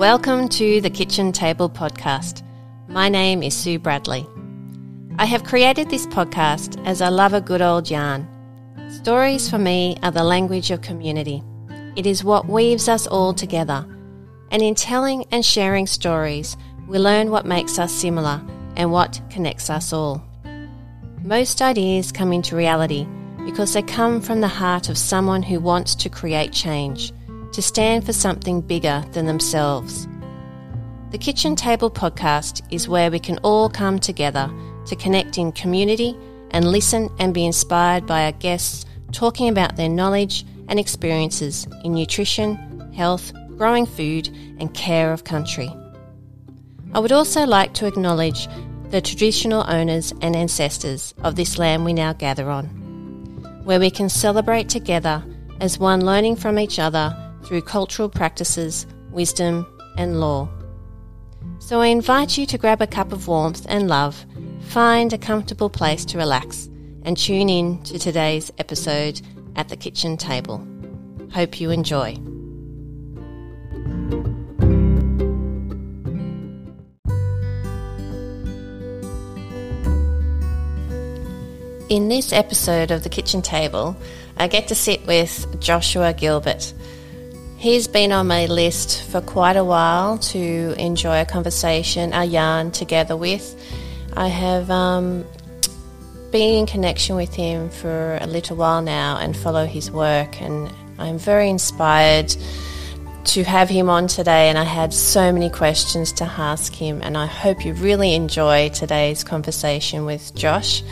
Welcome to the Kitchen Table Podcast. My name is Sue Bradley. I have created this podcast as I love a good old yarn. Stories for me are the language of community. It is what weaves us all together. And in telling and sharing stories, we learn what makes us similar and what connects us all. Most ideas come into reality because they come from the heart of someone who wants to create change to stand for something bigger than themselves. The Kitchen Table podcast is where we can all come together to connect in community and listen and be inspired by our guests talking about their knowledge and experiences in nutrition, health, growing food, and care of country. I would also like to acknowledge the traditional owners and ancestors of this land we now gather on, where we can celebrate together as one learning from each other through cultural practices, wisdom, and law. So I invite you to grab a cup of warmth and love, find a comfortable place to relax, and tune in to today's episode at the kitchen table. Hope you enjoy. In this episode of The Kitchen Table, I get to sit with Joshua Gilbert. He's been on my list for quite a while to enjoy a conversation, a yarn together with. I have um, been in connection with him for a little while now and follow his work, and I'm very inspired to have him on today. And I had so many questions to ask him, and I hope you really enjoy today's conversation with Josh.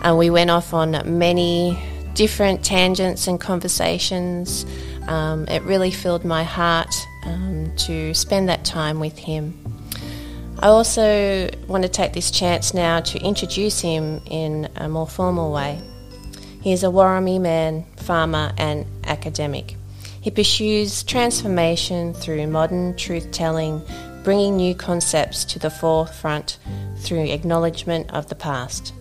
And we went off on many different tangents and conversations. Um, it really filled my heart um, to spend that time with him. I also want to take this chance now to introduce him in a more formal way. He is a Worimi man, farmer, and academic. He pursues transformation through modern truth telling, bringing new concepts to the forefront through acknowledgement of the past.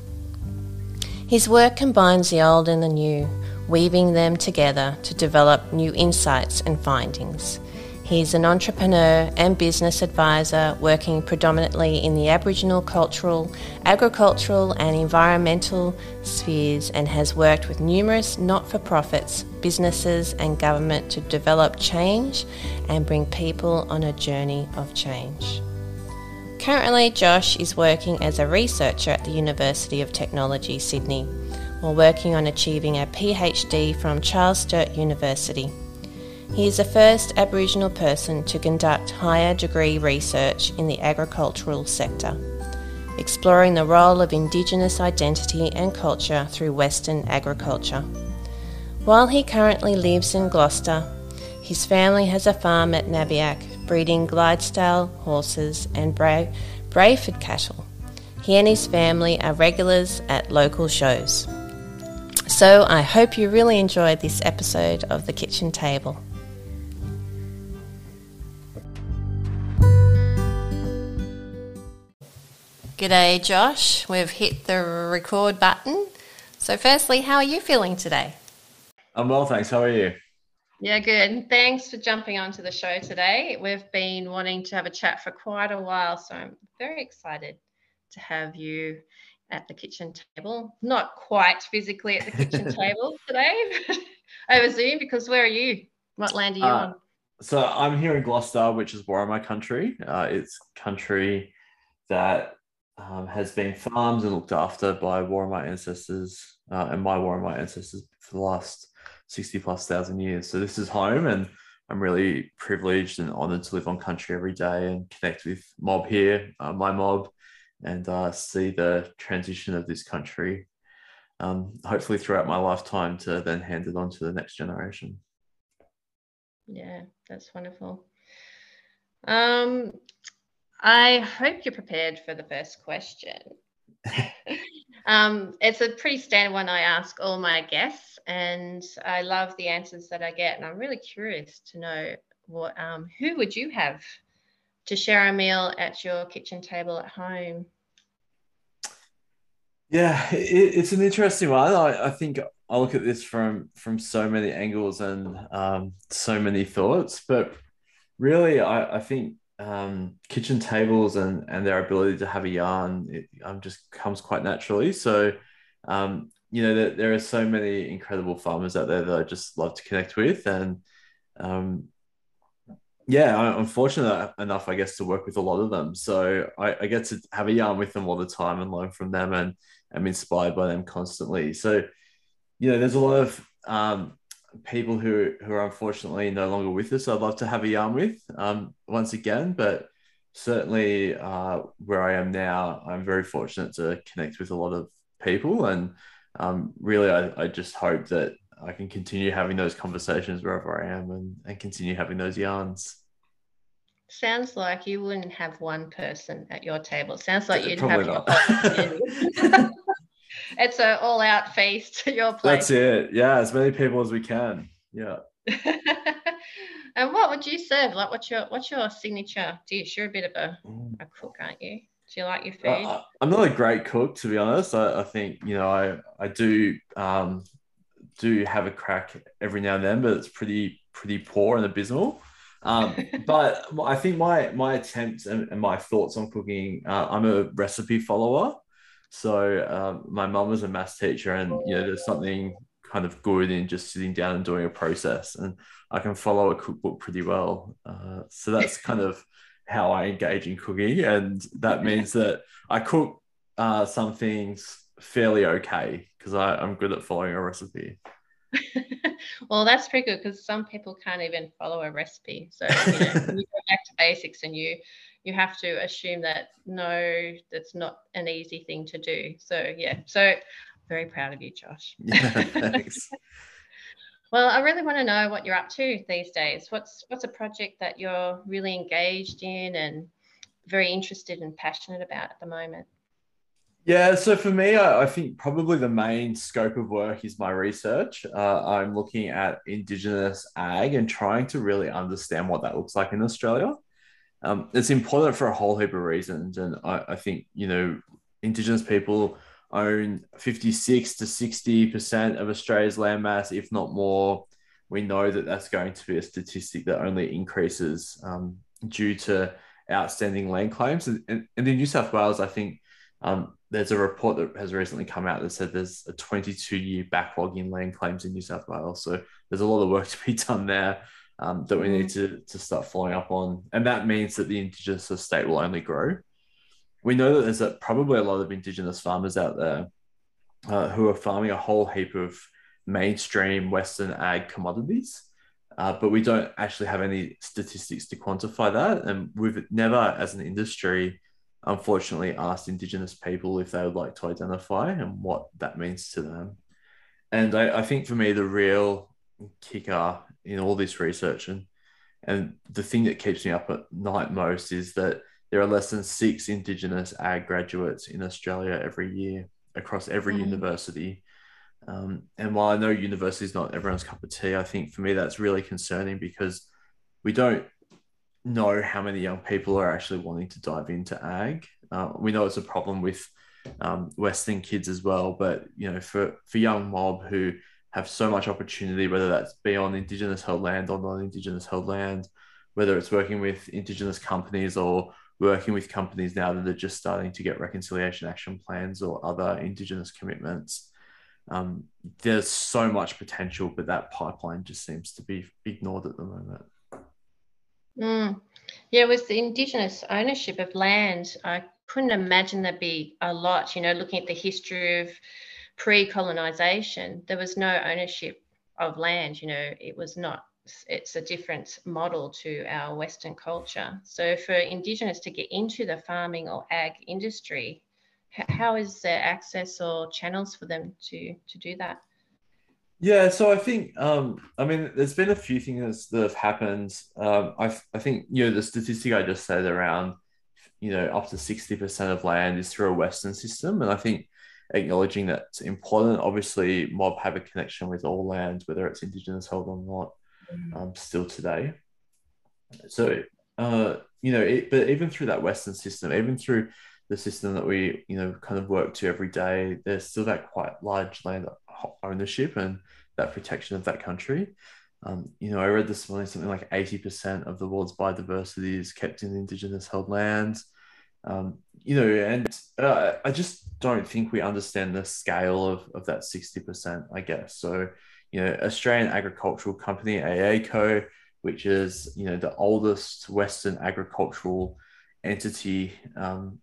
His work combines the old and the new, weaving them together to develop new insights and findings. He's an entrepreneur and business advisor working predominantly in the Aboriginal cultural, agricultural, and environmental spheres and has worked with numerous not for profits, businesses, and government to develop change and bring people on a journey of change. Currently, Josh is working as a researcher at the University of Technology, Sydney while working on achieving a PhD from Charles Sturt University. He is the first Aboriginal person to conduct higher degree research in the agricultural sector, exploring the role of Indigenous identity and culture through Western agriculture. While he currently lives in Gloucester, his family has a farm at Nabiac, breeding Clydesdale horses and Bra- Braford cattle. He and his family are regulars at local shows. So I hope you really enjoyed this episode of The Kitchen Table. G'day, Josh. We've hit the record button. So, firstly, how are you feeling today? I'm well, thanks. How are you? Yeah, good. Thanks for jumping onto the show today. We've been wanting to have a chat for quite a while, so I'm very excited to have you at the kitchen table. Not quite physically at the kitchen table today, over Zoom, because where are you? What land are you uh, on? So I'm here in Gloucester, which is Worimi country. Uh, it's country that um, has been farmed and looked after by Worimi ancestors uh, and my Worimi ancestors for the last 60 plus thousand years. So this is home and I'm really privileged and honored to live on country every day and connect with mob here, uh, my mob, and uh, see the transition of this country, um, hopefully throughout my lifetime, to then hand it on to the next generation. Yeah, that's wonderful. Um, I hope you're prepared for the first question. um, it's a pretty standard one I ask all my guests, and I love the answers that I get. And I'm really curious to know what um, who would you have to share a meal at your kitchen table at home? Yeah, it, it's an interesting one. I, I, think I look at this from from so many angles and um, so many thoughts, but really, I, I think um, kitchen tables and and their ability to have a yarn it um, just comes quite naturally. So, um, you know, there, there are so many incredible farmers out there that I just love to connect with, and yeah, I'm fortunate enough, I guess, to work with a lot of them. So I, I, get to have a yarn with them all the time and learn from them, and I'm inspired by them constantly. So, you know, there's a lot of um, people who who are unfortunately no longer with us. I'd love to have a yarn with um, once again, but certainly uh, where I am now, I'm very fortunate to connect with a lot of people, and um, really, I, I just hope that I can continue having those conversations wherever I am and, and continue having those yarns. Sounds like you wouldn't have one person at your table. Sounds like you'd Probably have it's an all out feast at your place. That's it. Yeah, as many people as we can. Yeah. and what would you serve? Like what's your what's your signature dish? You're a bit of a, mm. a cook, aren't you? Do you like your food? Uh, I'm not a great cook, to be honest. I, I think you know I I do um, do have a crack every now and then, but it's pretty pretty poor and abysmal. Um, but I think my my attempts and, and my thoughts on cooking, uh, I'm a recipe follower. So um, my mum was a maths teacher, and you know, there's something kind of good in just sitting down and doing a process, and I can follow a cookbook pretty well. Uh, so that's kind of how I engage in cooking, and that means that I cook uh, some things fairly okay because I'm good at following a recipe. well, that's pretty good because some people can't even follow a recipe. So you, know, you go back to basics and you you have to assume that no, that's not an easy thing to do. So yeah, so very proud of you, Josh. Yeah, thanks. well, I really want to know what you're up to these days. What's what's a project that you're really engaged in and very interested and passionate about at the moment? Yeah, so for me, I, I, think probably the main scope of work is my research. Uh, I'm looking at Indigenous ag and trying to really understand what that looks like in Australia. Um, it's important for a whole heap of reasons. And I, I think, you know, Indigenous people own 56 to 60% of Australia's landmass, if not more. We know that that's going to be a statistic that only increases um, due to outstanding land claims. And, and, in New South Wales, I think um, there's a report that has recently come out that said there's a 22 year backlog in land claims in New South Wales. So there's a lot of work to be done there um, that we need to, to start following up on. And that means that the Indigenous estate will only grow. We know that there's a, probably a lot of Indigenous farmers out there uh, who are farming a whole heap of mainstream Western ag commodities. Uh, but we don't actually have any statistics to quantify that. And we've never, as an industry, unfortunately asked Indigenous people if they would like to identify and what that means to them. And I, I think for me, the real kicker in all this research and and the thing that keeps me up at night most is that there are less than six Indigenous ag graduates in Australia every year across every mm. university. Um, and while I know university is not everyone's cup of tea, I think for me that's really concerning because we don't know how many young people are actually wanting to dive into ag. Uh, we know it's a problem with um, Western kids as well, but you know, for for young mob who have so much opportunity, whether that's be on Indigenous held land or non-Indigenous held land, whether it's working with Indigenous companies or working with companies now that are just starting to get reconciliation action plans or other Indigenous commitments. Um, there's so much potential, but that pipeline just seems to be ignored at the moment. Mm. Yeah, with the Indigenous ownership of land, I couldn't imagine there'd be a lot. You know, looking at the history of pre colonization, there was no ownership of land. You know, it was not, it's a different model to our Western culture. So for Indigenous to get into the farming or ag industry, how is there access or channels for them to, to do that? Yeah, so I think, um, I mean, there's been a few things that have happened. Um, I, I think, you know, the statistic I just said around, you know, up to 60% of land is through a Western system. And I think acknowledging that's important. Obviously, mob have a connection with all land, whether it's Indigenous held or not, mm. um, still today. So, uh, you know, it, but even through that Western system, even through the system that we, you know, kind of work to every day, there's still that quite large land ownership and that protection of that country. Um, you know, I read this morning something like 80% of the world's biodiversity is kept in indigenous held lands. Um, you know, and uh, I just don't think we understand the scale of, of that 60%, I guess. So, you know, Australian Agricultural Company, AACO, which is, you know, the oldest Western agricultural entity um,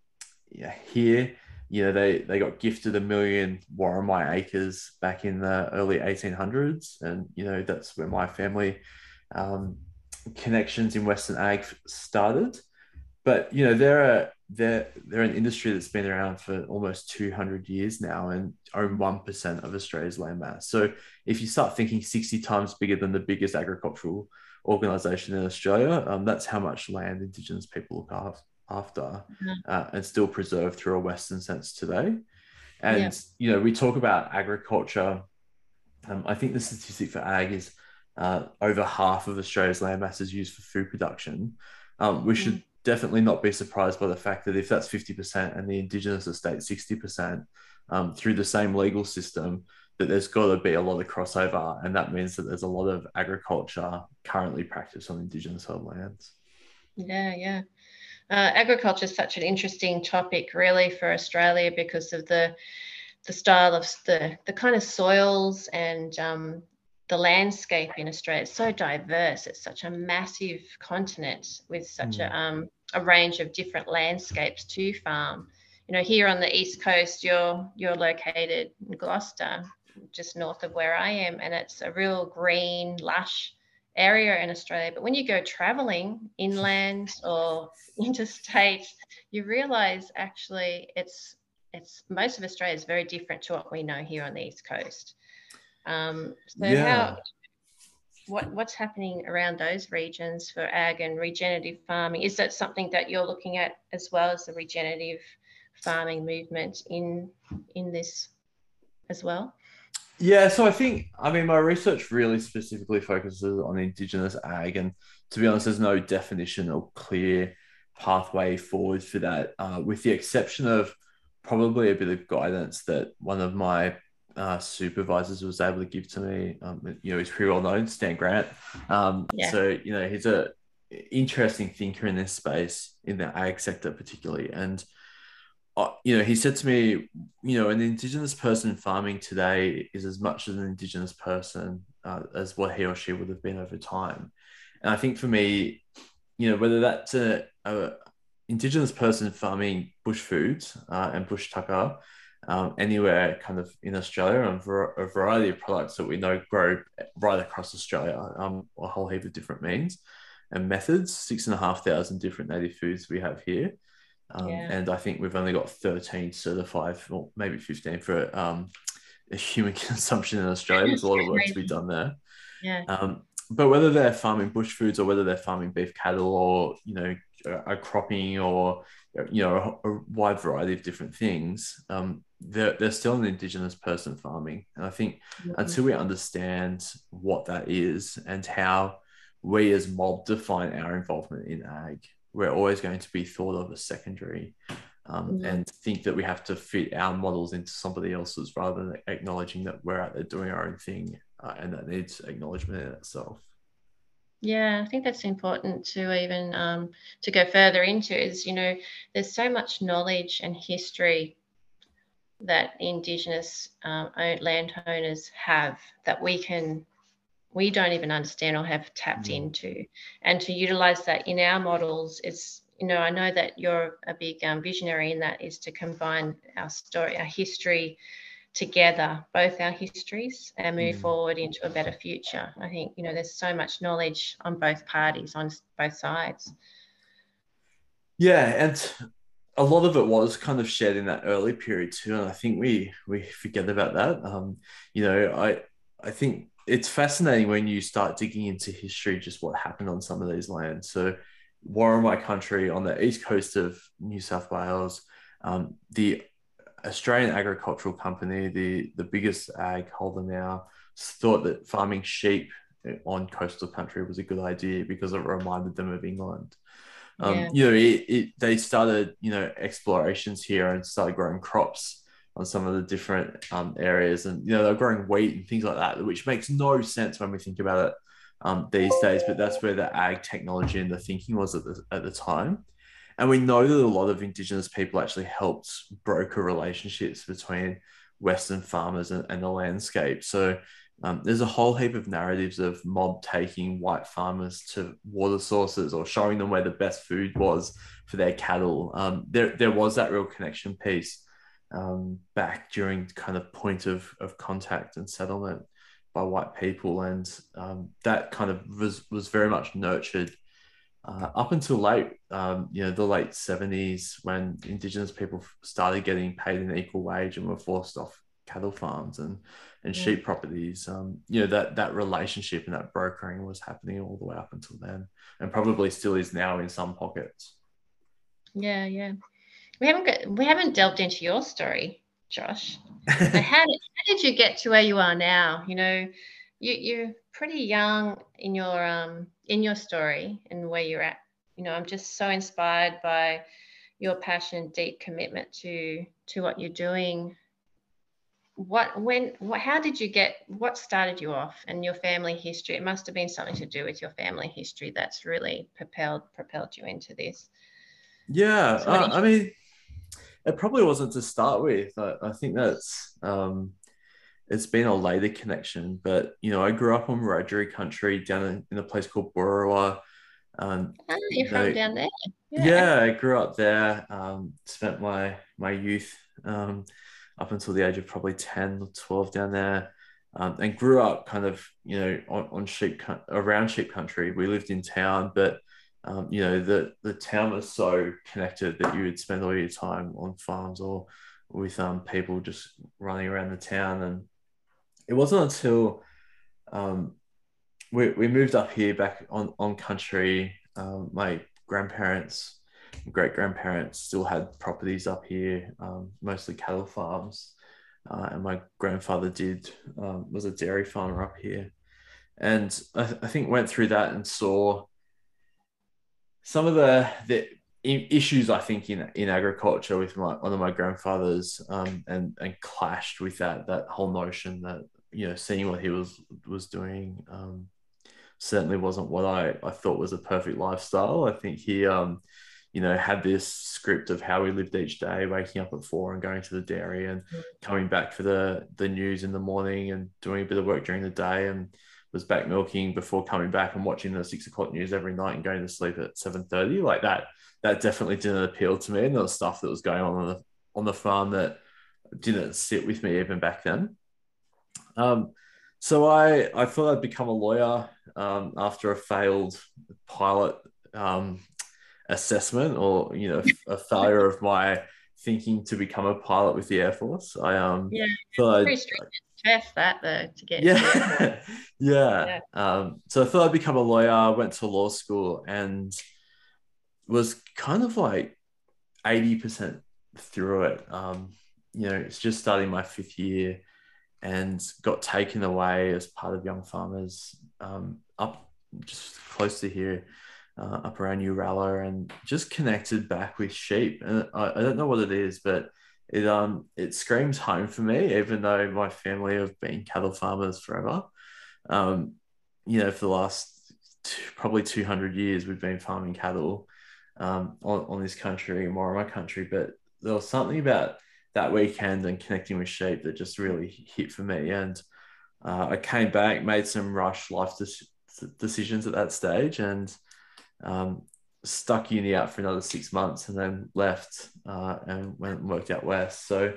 yeah, here, you know, they, they got gifted a million Worimi acres back in the early 1800s. And, you know, that's where my family um, connections in Western ag started. But, you know, they're, a, they're, they're an industry that's been around for almost 200 years now and own 1% of Australia's land mass. So if you start thinking 60 times bigger than the biggest agricultural organization in Australia, um, that's how much land Indigenous people look after after mm-hmm. uh, and still preserved through a Western sense today. And, yeah. you know, we talk about agriculture. Um, I think the statistic for ag is uh, over half of Australia's land mass is used for food production. Um, we mm should definitely not be surprised by the fact that if that's 50% and the Indigenous estate 60% um, through the same legal system, that there's got to be a lot of crossover. And that means that there's a lot of agriculture currently practiced on Indigenous held lands. Yeah, yeah. Uh, agriculture is such an interesting topic, really, for Australia because of the the style of the the kind of soils and um, the landscape in Australia. It's so diverse. It's such a massive continent with such mm. a um, a range of different landscapes to farm. You know, here on the east coast, you're you're located in Gloucester, just north of where I am, and it's a real green, lush area in Australia. But when you go traveling inland or interstate, you realize actually it's it's most of Australia is very different to what we know here on the east coast. Um, so yeah. how what what's happening around those regions for ag and regenerative farming? Is that something that you're looking at as well as the regenerative farming movement in in this as well? Yeah, so I think I mean my research really specifically focuses on indigenous ag, and to be honest, there's no definition or clear pathway forward for that, uh, with the exception of probably a bit of guidance that one of my uh, supervisors was able to give to me. Um, you know, he's pretty well known, Stan Grant. Um, yeah. So you know, he's a interesting thinker in this space in the ag sector, particularly, and you know, he said to me, you know, an Indigenous person farming today is as much as an Indigenous person uh, as what he or she would have been over time. And I think for me, you know, whether that's a, a Indigenous person farming bush foods uh, and bush tucker um, anywhere kind of in Australia and a variety of products that we know grow right across Australia, um, a whole heap of different means and methods, six and a half thousand different native foods we have here. Um, yeah. And I think we've only got 13 certified, or maybe 15 for um, human consumption in Australia. There's a lot of work to be done there. Yeah. Um, but whether they're farming bush foods or whether they're farming beef cattle or, you know, a, cropping or, you know, a, a, wide variety of different things, um, they're, they're still an Indigenous person farming. And I think mm-hmm. until we understand what that is and how we as mob define our involvement in ag, we're always going to be thought of as secondary um, mm-hmm. and think that we have to fit our models into somebody else's rather than acknowledging that we're out there doing our own thing uh, and that needs acknowledgement in itself. Yeah, I think that's important to even um, to go further into is, you know, there's so much knowledge and history that Indigenous um, landowners have that we can we don't even understand or have tapped mm. into. And to utilize that in our models is, you know, I know that you're a big um, visionary in that is to combine our story, our history together, both our histories, and move mm. forward into a better future. I think, you know, there's so much knowledge on both parties, on both sides. Yeah. And a lot of it was kind of shared in that early period too. And I think we we forget about that. Um, you know, I I think it's fascinating when you start digging into history, just what happened on some of these lands. So, Worimi country on the east coast of New South Wales, um, the Australian Agricultural Company, the, the biggest ag holder now, thought that farming sheep on coastal country was a good idea because it reminded them of England. Um, yeah. You know, it, it, they started, you know, explorations here and started growing crops on some of the different um, areas, and you know they're growing wheat and things like that, which makes no sense when we think about it um, these days, but that's where the ag technology and the thinking was at the, at the time. And we know that a lot of Indigenous people actually helped broker relationships between Western farmers and, and the landscape. So um, there's a whole heap of narratives of mob taking white farmers to water sources or showing them where the best food was for their cattle. Um, there, there was that real connection piece um, back during kind of point of, of contact and settlement by white people, and um, that kind of was was very much nurtured uh, up until late, um, you know, the late 70s when Indigenous people started getting paid an equal wage and were forced off cattle farms and, and yeah. sheep properties. Um, you know, that, that relationship and that brokering was happening all the way up until then and probably still is now in some pockets. Yeah, yeah. We haven't got, we haven't delved into your story, Josh. how, did, how did you get to where you are now? You know, you, you're pretty young in your um, in your story and where you're at. You know, I'm just so inspired by your passion, deep commitment to to what you're doing. What when what how did you get what started you off and your family history? It must have been something to do with your family history that's really propelled propelled you into this. Yeah, so uh, I mean, it probably wasn't to start with. I, I think that's um, it's been a later connection. But you know, I grew up on Wiradjuri country down in, in a place called Boorowa. Um, oh, you're from down there. Yeah. yeah. I grew up there. Um, spent my my youth um, up until the age of probably ten or twelve down there, um, and grew up kind of you know on, on sheep around sheep country. We lived in town, but um, you know the the town was so connected that you would spend all your time on farms or with um, people just running around the town and it wasn't until um, we, we moved up here back on, on country. Um, my grandparents, great grandparents still had properties up here, um, mostly cattle farms. Uh, and my grandfather did, um, was a dairy farmer up here. And I, th- I think went through that and saw some of the, the issues I think in in agriculture with my one of my grandfathers um, and and clashed with that that whole notion that you know seeing what he was was doing um, certainly wasn't what I I thought was a perfect lifestyle. I think he um, you know had this script of how he lived each day, waking up at four and going to the dairy and coming back for the the news in the morning and doing a bit of work during the day and was back milking before coming back and watching the six o'clock news every night and going to sleep at seven thirty like that that definitely didn't appeal to me. And there was stuff that was going on on the, on the farm that didn't sit with me even back then. Um, so I, I thought I'd become a lawyer um, after a failed pilot um, assessment or, you know, a failure of my thinking to become a pilot with the Air Force. I um yeah, thought test that though to get yeah yeah, yeah. Um, so I thought I'd become a lawyer. Went to law school and was kind of like 80% through it. Um, you know, it's just starting my fifth year and got taken away as part of Young Farmers um, up just close to here, uh, up around Uralla, and just connected back with sheep. And I, I, don't know what it is, but it um it screams home for me, even though my family have been cattle farmers forever. Um, you know, for the last two, probably 200 years, we've been farming cattle um, on, on this country, more on my country. But there was something about that weekend and connecting with sheep that just really hit for me. And uh, I came back, made some rush life de- decisions at that stage, and um, stuck uni out for another six months, and then left uh, and went and worked out west. So.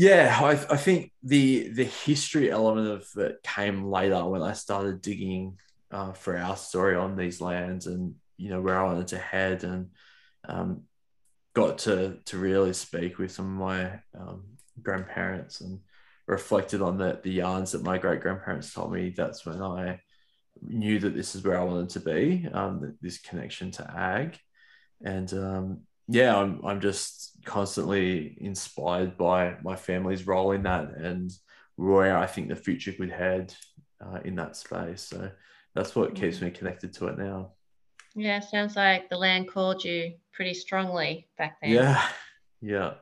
Yeah, I, I think the the history element of it came later when I started digging uh, for our story on these lands and you know where I wanted to head, and um, got to to really speak with some of my um, grandparents and reflected on the the yarns that my great grandparents told me. That's when I knew that this is where I wanted to be. Um, this connection to ag, and um, yeah, I'm I'm just constantly inspired by my family's role in that and where I think the future could head uh, in that space. So that's what keeps me connected to it now. Yeah, sounds like the land called you pretty strongly back then. Yeah, yeah.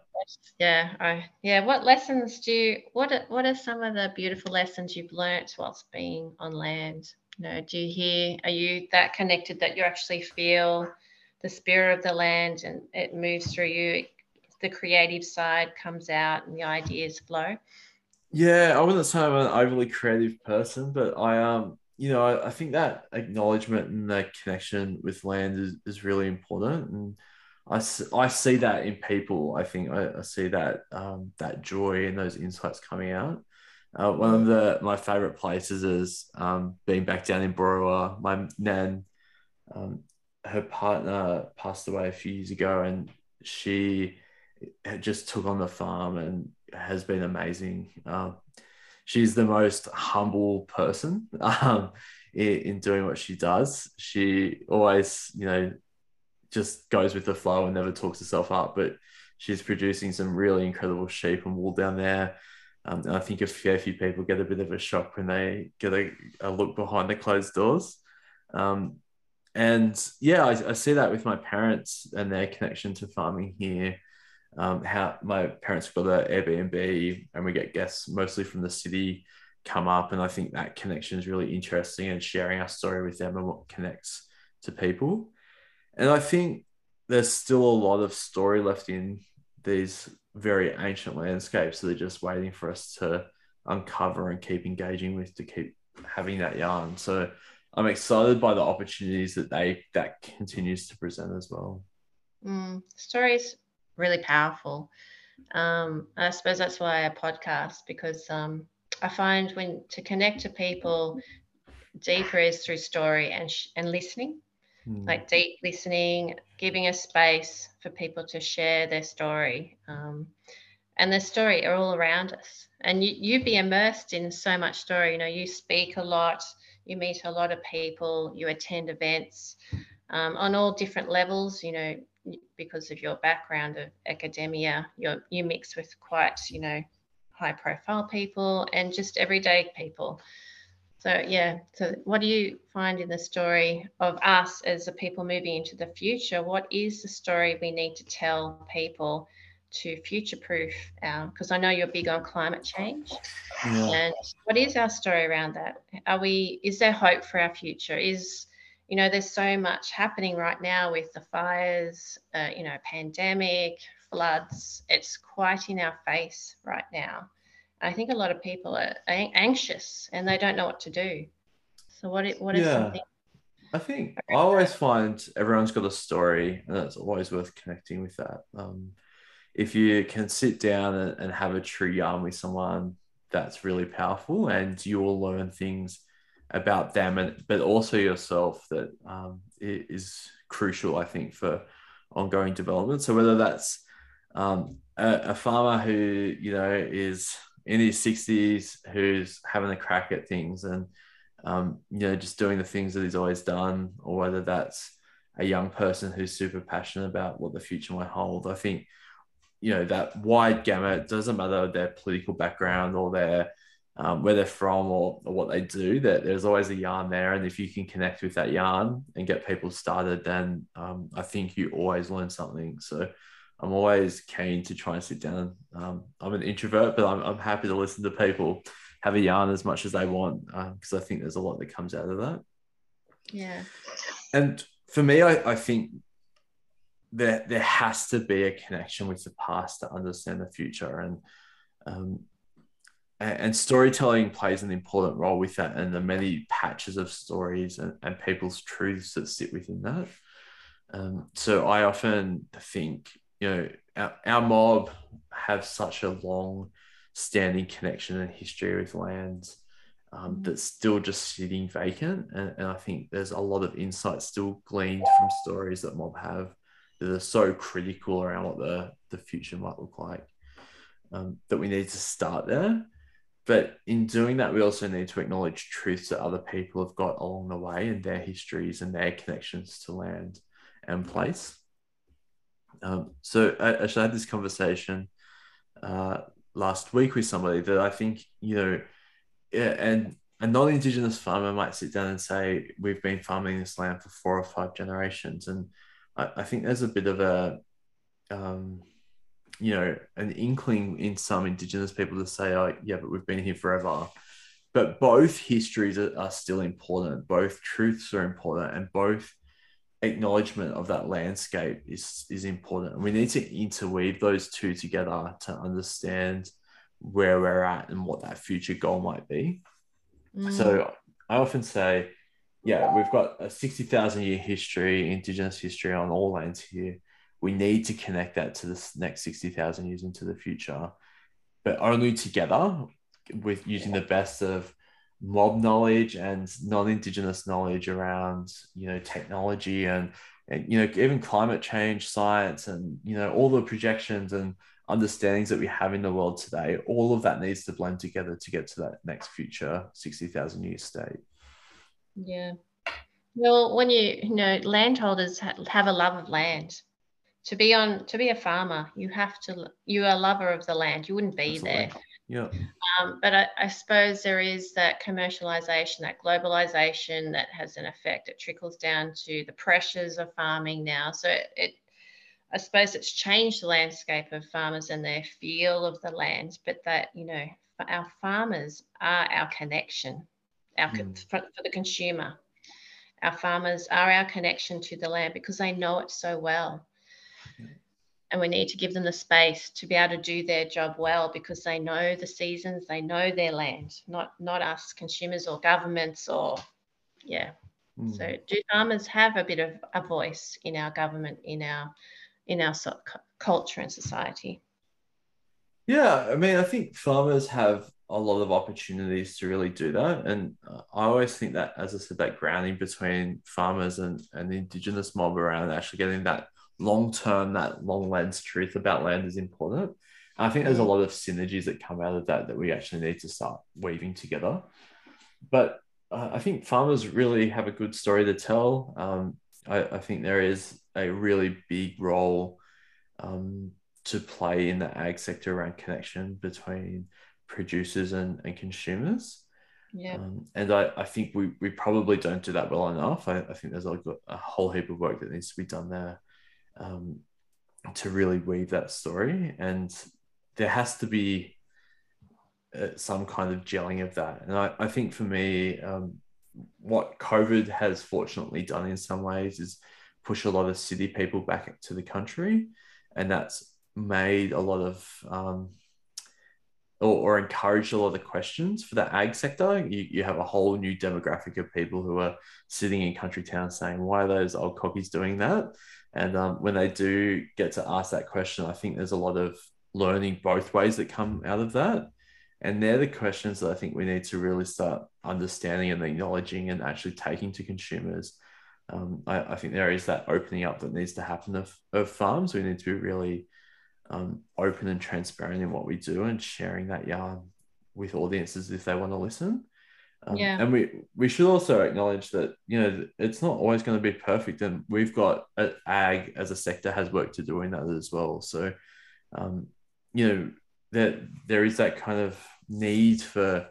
Yeah, I, yeah. What lessons do you? What are, What are some of the beautiful lessons you've learnt whilst being on land? You know, do you hear? Are you that connected that you actually feel the spirit of the land and it moves through you? The creative side comes out and the ideas flow. Yeah, I wouldn't say I'm an overly creative person, but I um, you know, I, I think that acknowledgement and that connection with land is, is really important and I, I see that in people. I think I, I see that um, that joy and those insights coming out. Uh, one of the my favorite places is um, being back down in Boorowa. My nan, um, her partner passed away a few years ago, and she just took on the farm and has been amazing. Um, she's the most humble person um, in, in doing what she does. She always, you know, just goes with the flow and never talks herself up. But she's producing some really incredible sheep and wool down there. Um, and I think a fair few people get a bit of a shock when they get a, a look behind the closed doors. Um, and yeah, I, I, see that with my parents and their connection to farming here. Um, how my parents got an Airbnb and we get guests mostly from the city come up. And I think that connection is really interesting and sharing our story with them and what connects to people. And I think there's still a lot of story left in these very ancient landscapes that are just waiting for us to uncover and keep engaging with to keep having that yarn. So I'm excited by the opportunities that they that continues to present as well. Mm, stories really powerful. Um, I suppose that's why I podcast because um, I find when to connect to people deeper is through story and sh- and listening mm. like deep listening, giving a space for people to share their story. Um, and the story are all around us. And you, you be immersed in so much story. You know, you speak a lot, you meet a lot of people, you attend events um, on all different levels, you know, because of your background of academia, you you mix with quite, you know, high profile people and just everyday people. So yeah, so what do you find in the story of us as the people moving into the future? What is the story we need to tell people to future-proof? Because I know you're big on climate change, yeah. and what is our story around that? Are we? Is there hope for our future? Is you know, there's so much happening right now with the fires, uh, you know, pandemic, floods. It's quite in our face right now. I think a lot of people are anxious and they don't know what to do. So what what is yeah. something? I think I always find everyone's got a story, and it's always worth connecting with that. Um, if you can sit down and, and have a true yarn with someone, that's really powerful, and you will learn things about them, and but also yourself that um, is crucial, I think, for ongoing development. So whether that's um, a, a farmer who you know is in his 60s who's having a crack at things and um, you know just doing the things that he's always done or whether that's a young person who's super passionate about what the future might hold. I think you know that wide gamut doesn't matter their political background or their um, where they're from or, or what they do that there's always a yarn there. And if you can connect with that yarn and get people started then um, i think you always learn something. So I'm always keen to try and sit down. Um, I'm an introvert, but I'm, I'm happy to listen to people have a yarn as much as they want because um, I think there's a lot that comes out of that. Yeah. And for me, I, I think there there has to be a connection with the past to understand the future, and um, and storytelling plays an important role with that, and the many patches of stories and, and people's truths that sit within that. Um, so I often think you know, our, our mob have such a long standing connection and history with lands um, mm. that's still just sitting vacant. And, and I think there's a lot of insight still gleaned from stories that mob have that are so critical around what the, the future might look like um, that we need to start there. But in doing that, we also need to acknowledge truths that other people have got along the way and their histories and their connections to land and place. Um, so I, actually, had this conversation uh, last week with somebody that I think you know, and a non-indigenous farmer might sit down and say, "We've been farming this land for four or five generations," and I, I think there's a bit of a um, you know, an inkling in some Indigenous people to say, oh, yeah, but we've been here forever. But both histories are still important. Both truths are important, and both acknowledgement of that landscape is is important. we need to interweave those two together to understand where we're at and what that future goal might be. Mm. So I often say, yeah, we've got a 60,000 year history, Indigenous history on all lands here. We need to connect that to this next 60,000 years into the future, but only together with using the best of mob knowledge and non-indigenous knowledge around you know technology and, and you know even climate change science and you know all the projections and understandings that we have in the world today all of that needs to blend together to get to that next future 60,000 year state. Yeah. Well when you you know landholders have a love of land. To be on to be a farmer you have to you're a lover of the land. You wouldn't be Absolutely. there yeah. Um, but I, I, suppose there is that commercialization, that globalization that has an effect. It trickles down to the pressures of farming now. So it, it I suppose it's changed the landscape of farmers and their feel of the land, but that, you know, our farmers are our connection our, mm. for, for the consumer. Our farmers are our connection to the land because they know it so well and we need to give them the space to be able to do their job well because they know the seasons they know their land not not us consumers or governments or yeah. Mm. so do farmers have a bit of a voice in our government in our in our so- culture and society? Yeah i mean i think farmers have a lot of opportunities to really do that. And i always think that as i said that grounding between farmers and, and the indigenous mob around actually getting that long term, that long lens truth about land is important. I think there's a lot of synergies that come out of that that we actually need to start weaving together. But uh, I think farmers really have a good story to tell. Um, I, I, think there is a really big role um, to play in the ag sector around connection between producers and, and consumers. Yeah. Um, and I, I think we, we probably don't do that well enough. I, I think there's a, a whole heap of work that needs to be done there um, to really weave that story. And there has to be uh, some kind of gelling of that. And I, I think for me, um, what COVID has fortunately done in some ways is push a lot of city people back to the country. And that's made a lot of um, or, or a lot of the questions for the ag sector. You, you have a whole new demographic of people who are sitting in country towns saying, why are those old cockies doing that? And um, when they do get to ask that question, I think there's a lot of learning both ways that come out of that. And they're the questions that I think we need to really start understanding and acknowledging and actually taking to consumers. Um, I, I, think there is that opening up that needs to happen of, of farms. We need to be really um, open and transparent in what we do and sharing that yarn with audiences if they want to listen. Um, yeah. And we we should also acknowledge that you know it's not always going to be perfect, and we've got uh, ag as a sector has work to do in that as well. So, um, you know that there is that kind of need for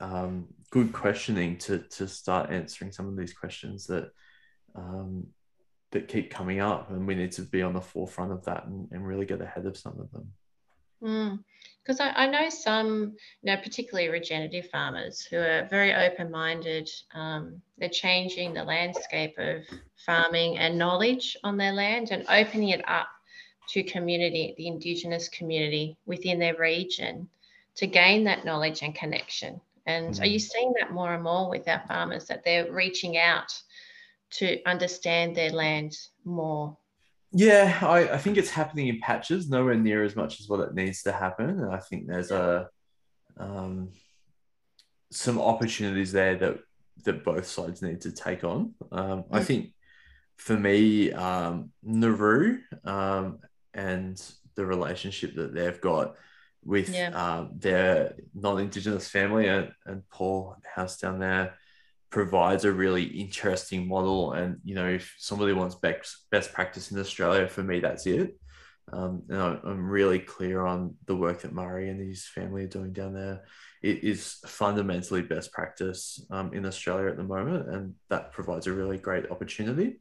um, good questioning to to start answering some of these questions that um, that keep coming up, and we need to be on the forefront of that and, and really get ahead of some of them. Because mm. I, I, know some, you know, particularly regenerative farmers who are very open-minded. Um, they're changing the landscape of farming and knowledge on their land and opening it up to community, the Indigenous community within their region, to gain that knowledge and connection. And mm. are you seeing that more and more with our farmers that they're reaching out to understand their land more? Yeah, I, I think it's happening in patches, nowhere near as much as what it needs to happen. And I think there's a um, some opportunities there that that both sides need to take on. Um, I mm. think for me, um, Nauru um, and the relationship that they've got with yeah. um, their non-indigenous family and, and Paul House down there provides a really interesting model. And you know, if somebody wants best best practice in Australia, for me, that's it. Um, and I'm really clear on the work that Murray and his family are doing down there. It is fundamentally best practice um, in Australia at the moment, and that provides a really great opportunity.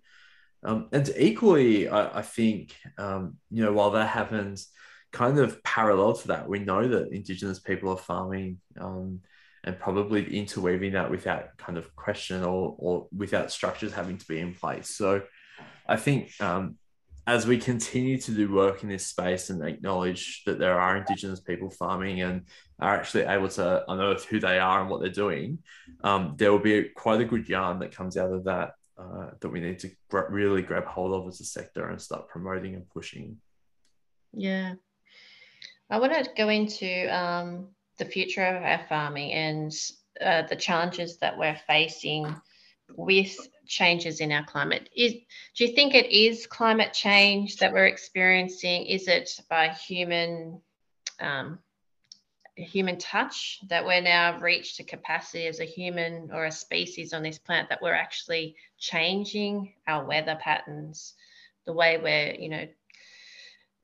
Um, and equally, I, I think um, you know while that happens, kind of parallel to that, we know that Indigenous people are farming um, and probably interweaving that without kind of question or, or without structures having to be in place. So I think um, as we continue to do work in this space and acknowledge that there are Indigenous people farming and are actually able to unearth who they are and what they're doing, um, there will be quite a good yarn that comes out of that uh, that we need to really grab hold of as a sector and start promoting and pushing. Yeah. I want to go into um, the future of our farming and uh, the challenges that we're facing with changes in our climate. Is, do you think it is climate change that we're experiencing? Is it by human um, human touch that we're now reached a capacity as a human or a species on this planet that we're actually changing our weather patterns, the way we're you know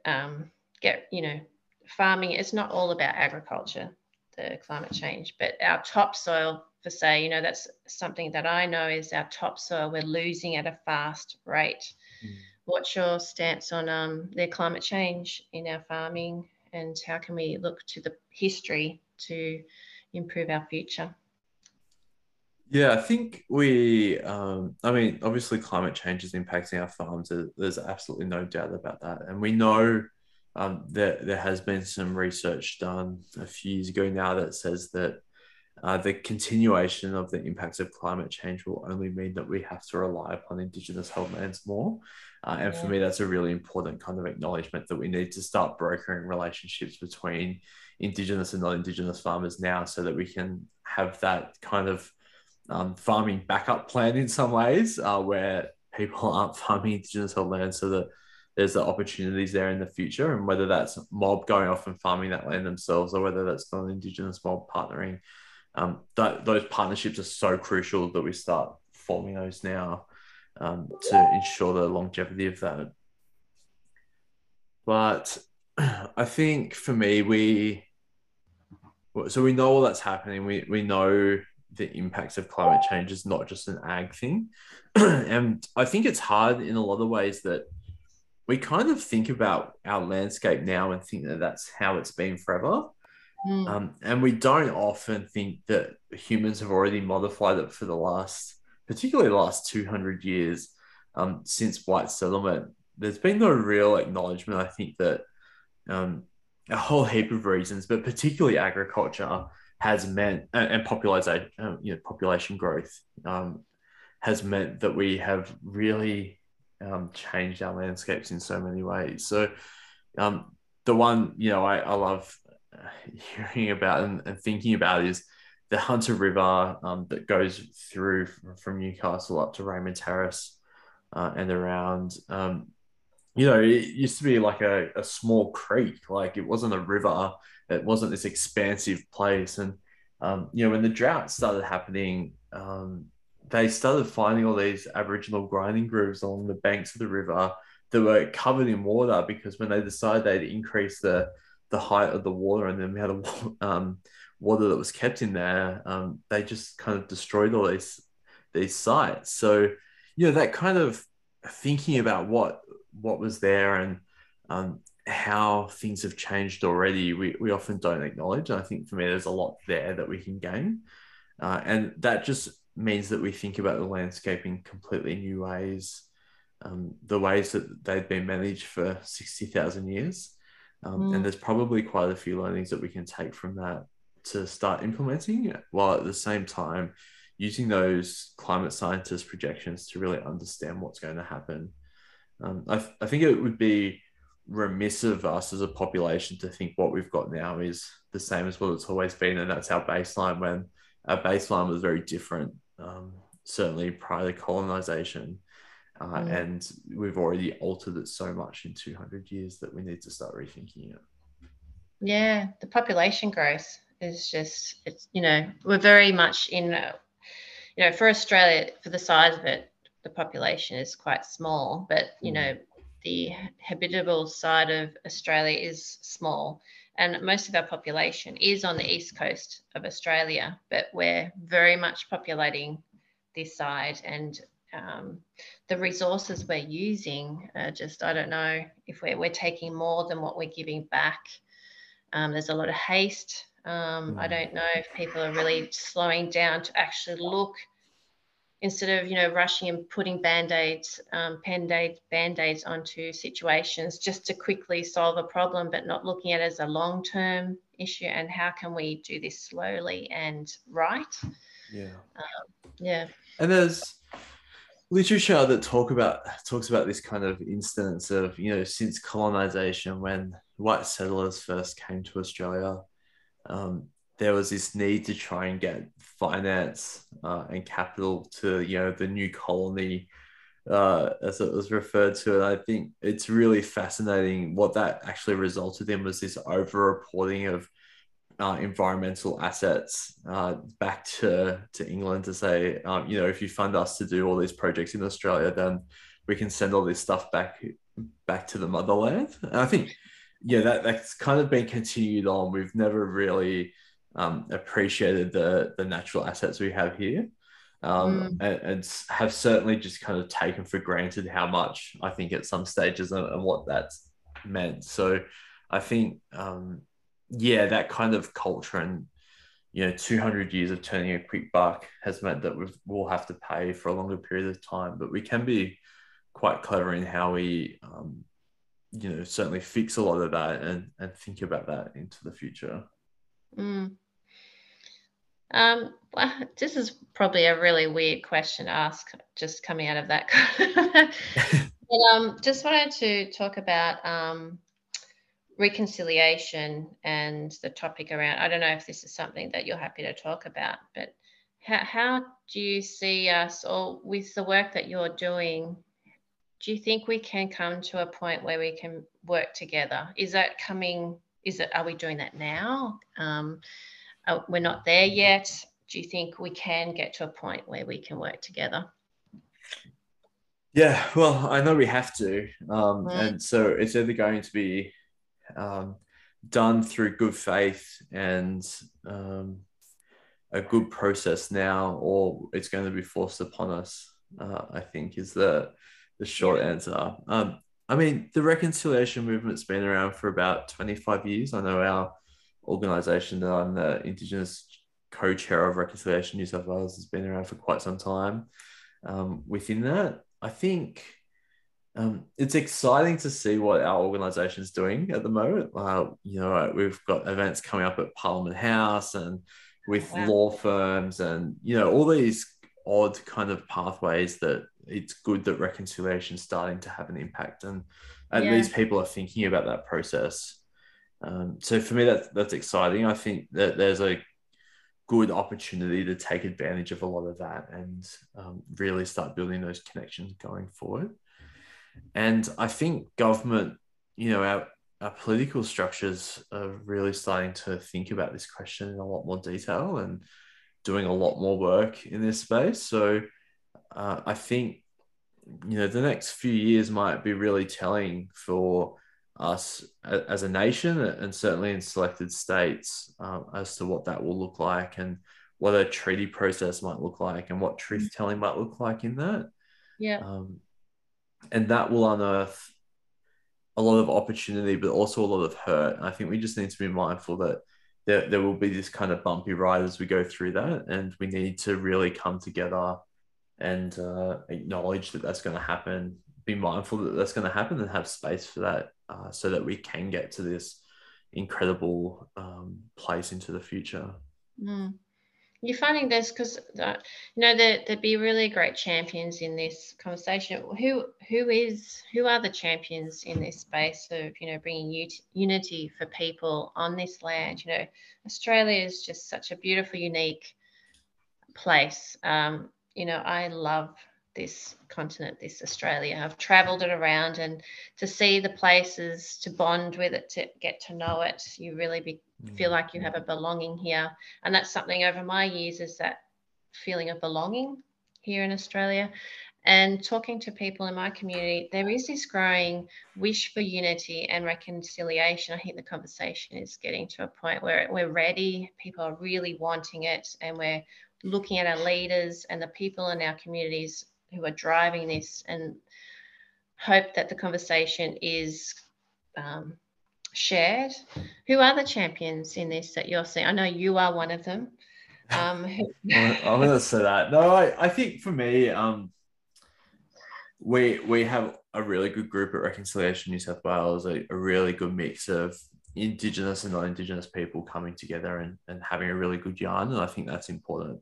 um, get you know farming. It's not all about agriculture, the climate change, but our topsoil for say, you know, that's something that I know is our topsoil, we're losing at a fast rate. Mm. What's your stance on um, the climate change in our farming and how can we look to the history to improve our future? Yeah, I think we, um, I mean, obviously climate change is impacting our farms. There's absolutely no doubt about that. And we know um, that there has been some research done a few years ago now that says that uh, the continuation of the impacts of climate change will only mean that we have to rely upon Indigenous held lands more. Uh, and yeah. for me, that's a really important kind of acknowledgement that we need to start brokering relationships between Indigenous and non Indigenous farmers now so that we can have that kind of um, farming backup plan in some ways uh, where people aren't farming Indigenous held lands so that there's the opportunities there in the future. And whether that's mob going off and farming that land themselves or whether that's non Indigenous mob partnering um, that those partnerships are so crucial that we start forming those now um, to ensure the longevity of that. But I think for me, we so we know all that's happening. We we know the impacts of climate change is not just an ag thing, and I think it's hard in a lot of ways that we kind of think about our landscape now and think that that's how it's been forever. Mm. Um, and we don't often think that humans have already modified it for the last, particularly the last 200 years um, since white settlement. There's been no real acknowledgement, I think, that um, a whole heap of reasons, but particularly agriculture has meant, and, and population, uh, you know, population growth um, has meant that we have really um, changed our landscapes in so many ways. So, um, the one you know I, I love hearing about and, and, thinking about is the Hunter River um, that goes through from Newcastle up to Raymond Terrace uh, and around. Um, you know, it used to be like a, a small creek, like it wasn't a river, it wasn't this expansive place. And, um, you know, when the drought started happening, um, they started finding all these Aboriginal grinding grooves along the banks of the river that were covered in water because when they decided they'd increase the the height of the water and then the amount of um, water that was kept in there, um, they just kind of destroyed all these these sites. So, you know, that kind of thinking about what what was there and um, how things have changed already, we, we often don't acknowledge. And I think for me, there's a lot there that we can gain. Uh, and that just means that we think about the landscape in completely new ways, um, the ways that they've been managed for 60,000 years. Um, mm. And there's probably quite a few learnings that we can take from that to start implementing, it. while at the same time using those climate scientist projections to really understand what's going to happen. Um, I, th- I think it would be remiss of us as a population to think what we've got now is the same as what it's always been, and that's our baseline. When our baseline was very different, um, certainly prior to colonization. Uh, mm. And we've already altered it so much in 200 years that we need to start rethinking it. Yeah, the population growth is just, it's, you know, we're very much in, uh, you know, for Australia, for the size of it, the population is quite small, but, you mm. know, the habitable side of Australia is small. And most of our population is on the east coast of Australia, but we're very much populating this side. And um, the resources we're using are just I don't know if we're we're taking more than what we're giving back. Um, there's a lot of haste. Um, I mm. don't know if people are really slowing down to actually look instead of you know rushing and putting band-aids um, band-aid band-aids onto situations just to quickly solve a problem but not looking at it as a long-term issue and how can we do this slowly and right? Yeah. Um, yeah. And there's literature that talk about talks about this kind of instance of you know since colonization when white settlers first came to australia um, there was this need to try and get finance uh, and capital to you know the new colony uh, as it was referred to. And i think it's really fascinating what that actually resulted in was this over reporting of uh, environmental assets uh, back to, to england to say um, you know if you fund us to do all these projects in australia then we can send all this stuff back back to the motherland. And i think yeah that, that's kind of been continued on. We've never really um, appreciated the the natural assets we have here, um, mm. and, and, have certainly just kind of taken for granted how much I think at some stages and, and what that's meant. So I think um, yeah, that kind of culture and you know 200 years of turning a quick buck has meant that we will have to pay for a longer period of time, but we can be quite clever in how we um, you know certainly fix a lot of that and and think about that into the future. Mm. Um, well, this is probably a really weird question to ask, just coming out of that. but um, just wanted to talk about um, reconciliation and the topic around. I don't know if this is something that you're happy to talk about, but how, how do you see us, or with the work that you're doing? Do you think we can come to a point where we can work together? Is that coming? Is it? Are we doing that now? Um, uh, we're not there yet. Do you think we can get to a point where we can work together? Yeah, well, I know we have to. Um, mm. And so it's either going to be um, done through good faith and um, a good process now, or it's going to be forced upon us, uh, I think, is the, the short yeah. answer. Um, I mean, the reconciliation movement's been around for about 25 years. I know our organization that I'm the Indigenous co-chair of Reconciliation New South Wales has been around for quite some time. Um, within that, I think um, it's exciting to see what our organisation is doing at the moment. Uh, you know, we've got events coming up at Parliament House and with wow. law firms, and you know, all these odd kind of pathways that it's good that reconciliation is starting to have an impact, and at yeah. least people are thinking about that process. Um, so for me, that's that's exciting. I think that there's a good opportunity to take advantage of a lot of that and um, really start building those connections going forward. And I think government, you know, our, our political structures are really starting to think about this question in a lot more detail and doing a lot more work in this space. So uh, I think, you know, the next few years might be really telling for us as a nation and certainly in selected states um, as to what that will look like and what a treaty process might look like and what truth telling might look like in that. Yeah. Um, and that will unearth a lot of opportunity, but also a lot of hurt. I think we just need to be mindful that there, there will be this kind of bumpy ride as we go through that. And we need to really come together and uh, acknowledge that that's going to happen, be mindful that that's going to happen and have space for that uh, so that we can get to this incredible um, place into the future. Mm. You're finding this because uh, you know there there'd be really great champions in this conversation. Who who is who are the champions in this space of you know bringing unity for people on this land? You know, Australia is just such a beautiful, unique place. Um, you know, I love this continent, this Australia. I've traveled it around and to see the places, to bond with it, to get to know it, you really be, feel mm. like you have a belonging here. And that's something over my years is that feeling of belonging here in Australia. And talking to people in my community, there is this growing wish for unity and reconciliation. I think the conversation is getting to a point where we're ready, people are really wanting it, and we're looking at our leaders and the people in our communities who are driving this and hope that the conversation is um, shared. Who are the champions in this that you're seeing? I know you are one of them. Um, I'm going to say that. No, I, I think for me, um, we we have a really good group at Reconciliation New South Wales, a, a really good mix of Indigenous and non-Indigenous people coming together and, and having a really good yarn. And I think that's important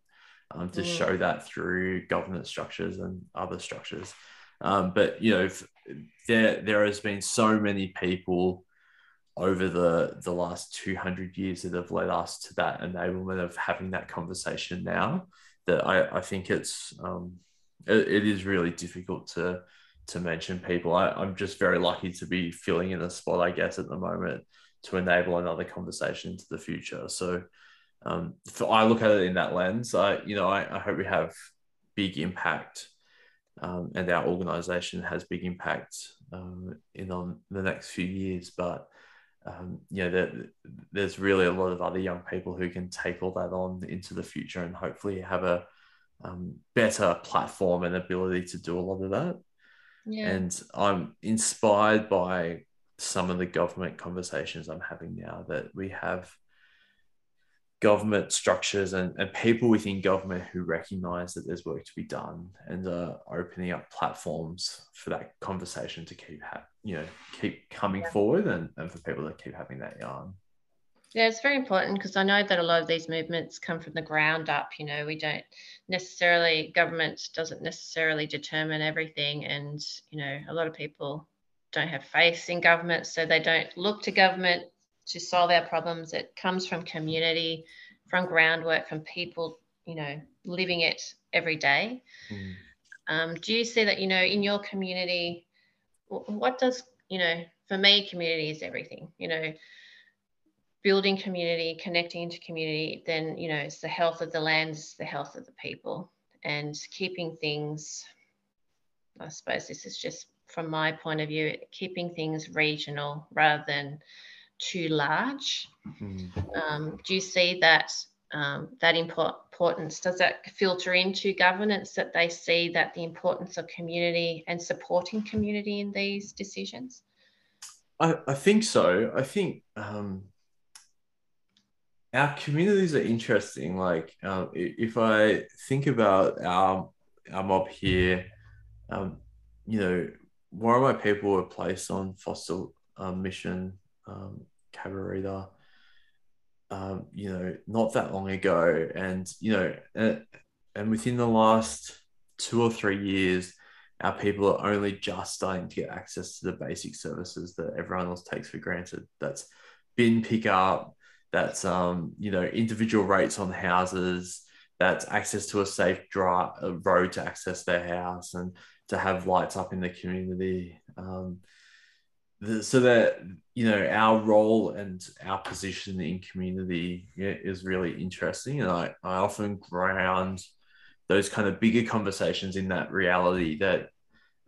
um, to mm. show that through governance structures and other structures. Um, but you know, there there has been so many people over the the last 200 years that have led us to that enablement of having that conversation now that I, I think it's um, it, it is really difficult to to mention people. I, I'm just very lucky to be filling in a spot, I guess, at the moment to enable another conversation into the future. So um, I look at it in that lens. I, you know, I, I hope we have big impact, um, and our organisation has big impact um, in on the next few years. But um, you know, there, there's really a lot of other young people who can take all that on into the future and hopefully have a um, better platform and ability to do a lot of that. Yeah. And I'm inspired by some of the government conversations I'm having now that we have government structures and, and people within government who recognize that there's work to be done and are opening up platforms for that conversation to keep ha- you know keep coming yeah. forward and, and for people to keep having that yarn yeah, it's very important because I know that a lot of these movements come from the ground up. You know, we don't necessarily, government doesn't necessarily determine everything. And, you know, a lot of people don't have faith in government, so they don't look to government to solve our problems. It comes from community, from groundwork, from people, you know, living it every day. Mm. Um, do you see that, you know, in your community, what does, you know, for me, community is everything, you know, building community, connecting into community, then you know it's the health of the land, it's the health of the people, and keeping things. I suppose this is just from my point of view, keeping things regional rather than too large. Mm-hmm. Um, do you see that um, that importance? Does that filter into governance that they see that the importance of community and supporting community in these decisions? I, I think so. I think um, our communities are interesting. Like um, if I think about our our mob here, um, you know, more of my people were placed on Forster um, mission, um, Cabarita, um, you know, not that long ago, and you know, and, and within the last two or three years, our people are only just starting to get access to the basic services that everyone else takes for granted. That's bin pickup, that's um, you know individual rates on houses, that's access to a safe drive a road to access their house and to have lights up in the community. Um, the, so that you know our role and our position in community is really interesting, and I, I often ground those kind of bigger conversations in that reality that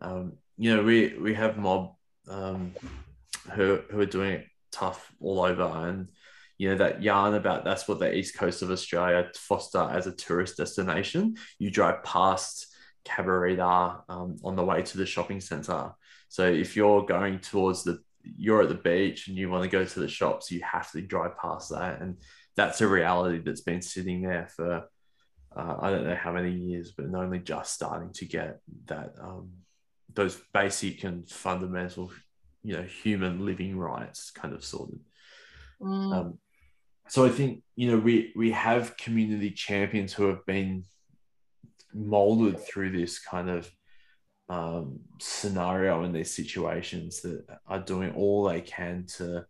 um, you know we we have mob um, who who are doing it tough all over. And you know that yarn about that's what the east coast of australia Forster as a tourist destination. You drive past cabarita um, on the way to the shopping center so if you're going towards the you're at the beach and you want to go to the shops you have to drive past that and that's a reality that's been sitting there for uh, i don't know how many years but only just starting to get that um, those basic and fundamental you know human living rights kind of sorted Mm. Um, so I think you know we we have community champions who have been molded through this kind of um, scenario in these situations that are doing all they can to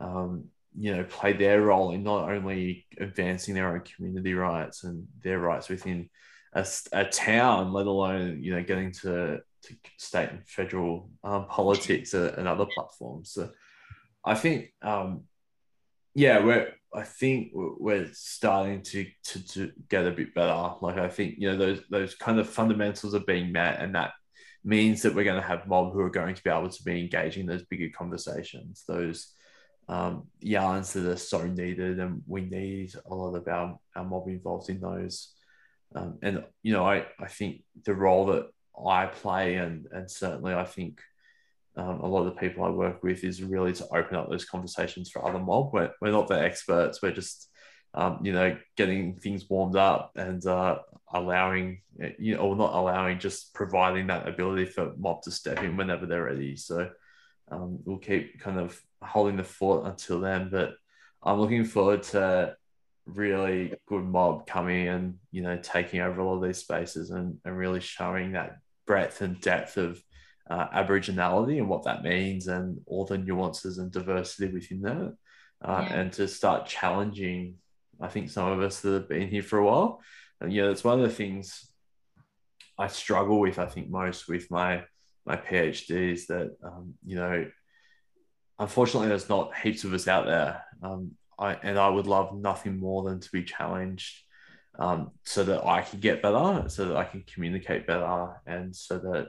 um, you know play their role in not only advancing their own community rights and their rights within a, a town, let alone you know getting to, to state and federal um, politics and other platforms. So I think um, yeah, we're I think we're starting to, to to get a bit better. Like I think you know those those kind of fundamentals are being met, and that means that we're going to have mob who are going to be able to be engaging those bigger conversations, those um, yarns that are so needed, and we need a lot of our, our mob involved in those. Um, and you know, I I think the role that I play, and and certainly I think um, a lot of the people I work with is really to open up those conversations for other mob. We're, we're not the experts. We're just um, you know getting things warmed up and uh, allowing you know or not allowing just providing that ability for mob to step in whenever they're ready. So um, we'll keep kind of holding the fort until then. But I'm looking forward to really good mob coming and you know taking over all of these spaces and, and really showing that breadth and depth of uh, aboriginality and what that means and all the nuances and diversity within that uh, yeah. and to start challenging i think some of us that have been here for a while and yeah that's one of the things i struggle with i think most with my my phd is that um, you know unfortunately there's not heaps of us out there um, I, and I would love nothing more than to be challenged um, so that I can get better, so that I can communicate better, and so that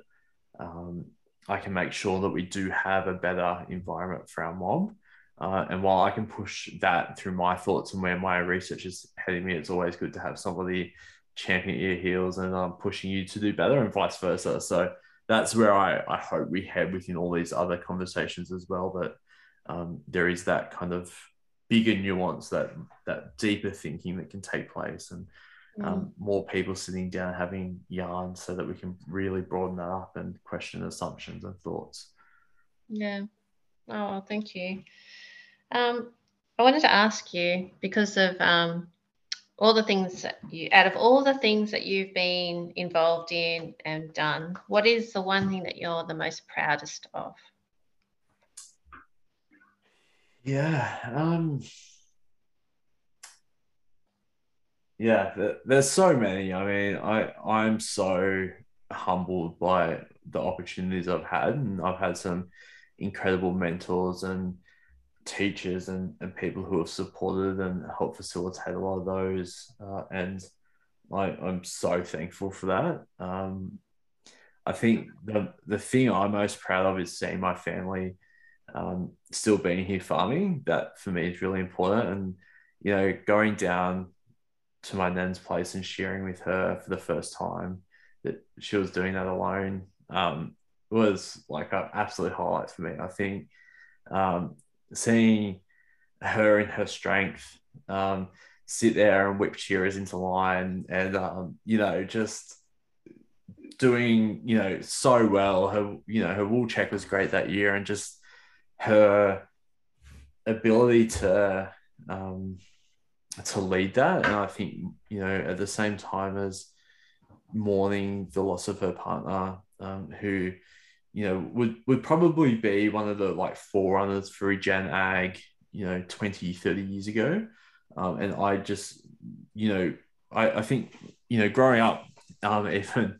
um, I can make sure that we do have a better environment for our mob. Uh, and while I can push that through my thoughts and where my research is heading me, it's always good to have somebody champion your heels and um, pushing you to do better and vice versa. So that's where I, I hope we head within all these other conversations as well. That um, there is that kind of bigger nuance, that that deeper thinking that can take place, and um, mm. more people sitting down having yarns so that we can really broaden that up and question assumptions and thoughts. Yeah. Oh, thank you. Um, I wanted to ask you because of um, all the things that you, out of all the things that you've been involved in and done, what is the one thing that you're the most proudest of? Yeah. Um, yeah, there's so many. I mean, I I'm so humbled by the opportunities I've had, and I've had some incredible mentors and teachers and, and people who have supported and helped facilitate a lot of those. Uh, and I, I'm so thankful for that. Um, I think the, the thing I'm most proud of is seeing my family um, still being here farming. That for me is really important. And, you know, going down to my nan's place and sharing with her for the first time that she was doing that alone um, was like an absolute highlight for me. I think um, seeing her in her strength um, sit there and whip shearers into line and, um, you know, just doing, you know, so well. Her, you know, her wool check was great that year and just her ability to um, to lead that. And I think, you know, at the same time as mourning the loss of her partner, um, who, you know, would, would probably be one of the like forerunners for Gen Ag, you know, 20, 30 years ago. Um, and I just, you know, I, I think, you know, growing up, um, even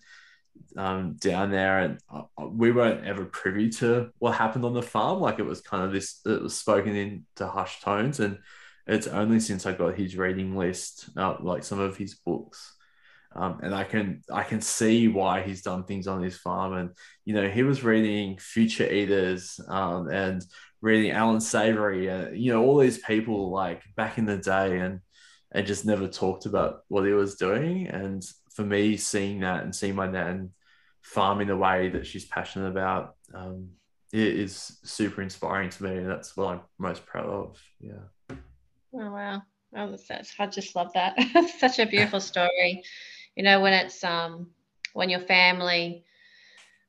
um, down there, and uh, we weren't ever privy to what happened on the farm. Like it was kind of this, it was spoken into hushed tones. And it's only since I got his reading list, uh, like some of his books, um, and I can I can see why he's done things on his farm. And you know, he was reading Future Eaters um, and reading Allan Savory, and you know, all these people like back in the day, and and just never talked about what he was doing. And for me, seeing that and seeing my nan farm in the way that she's passionate about. Um, it is super inspiring to me, and that's what I'm most proud of. Yeah. Oh wow. Oh, that's, I just love that. Such a beautiful story. You know, when it's um when your family,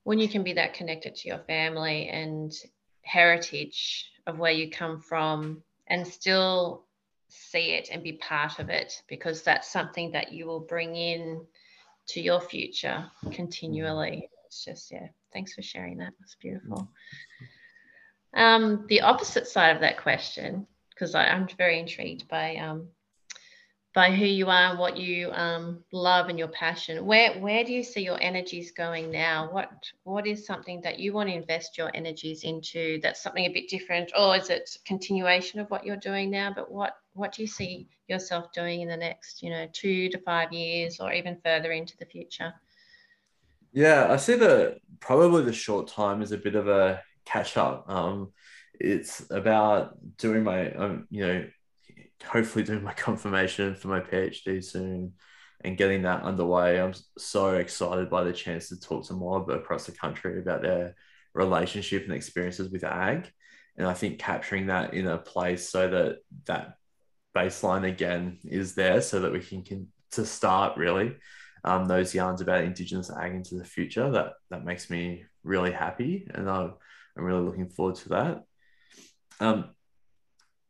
when you can be that connected to your family and heritage of where you come from and still see it and be part of it because that's something that you will bring in to your future continually. It's just, yeah, thanks for sharing that. It's beautiful. Um, the opposite side of that question because I'm very intrigued by um, by who you are and what you um, love and your passion. Where where do you see your energies going now? What what is something that you want to invest your energies into? That's something a bit different, or is it continuation of what you're doing now? But what what do you see yourself doing in the next, you know, two to five years, or even further into the future? Yeah, I see the probably the short time is a bit of a catch up. Um, it's about doing my um, you know hopefully doing my confirmation for my phd soon and getting that underway. I'm so excited by the chance to talk to more across the country about their relationship and experiences with ag. And I think capturing that in a place so that that baseline again is there so that we can, can to start really um, those yarns about indigenous ag into the future that that makes me really happy and I'm, I'm really looking forward to that um,